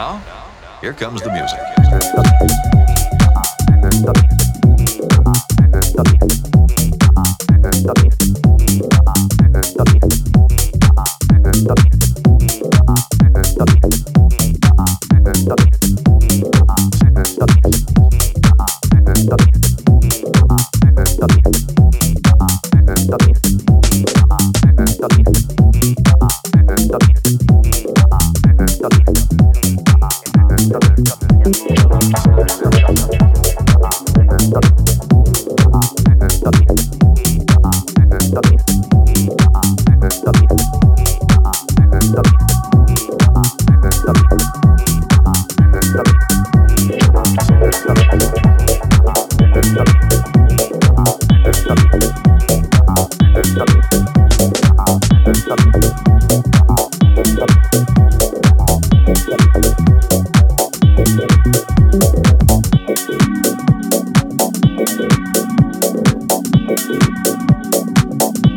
Now, here comes the music.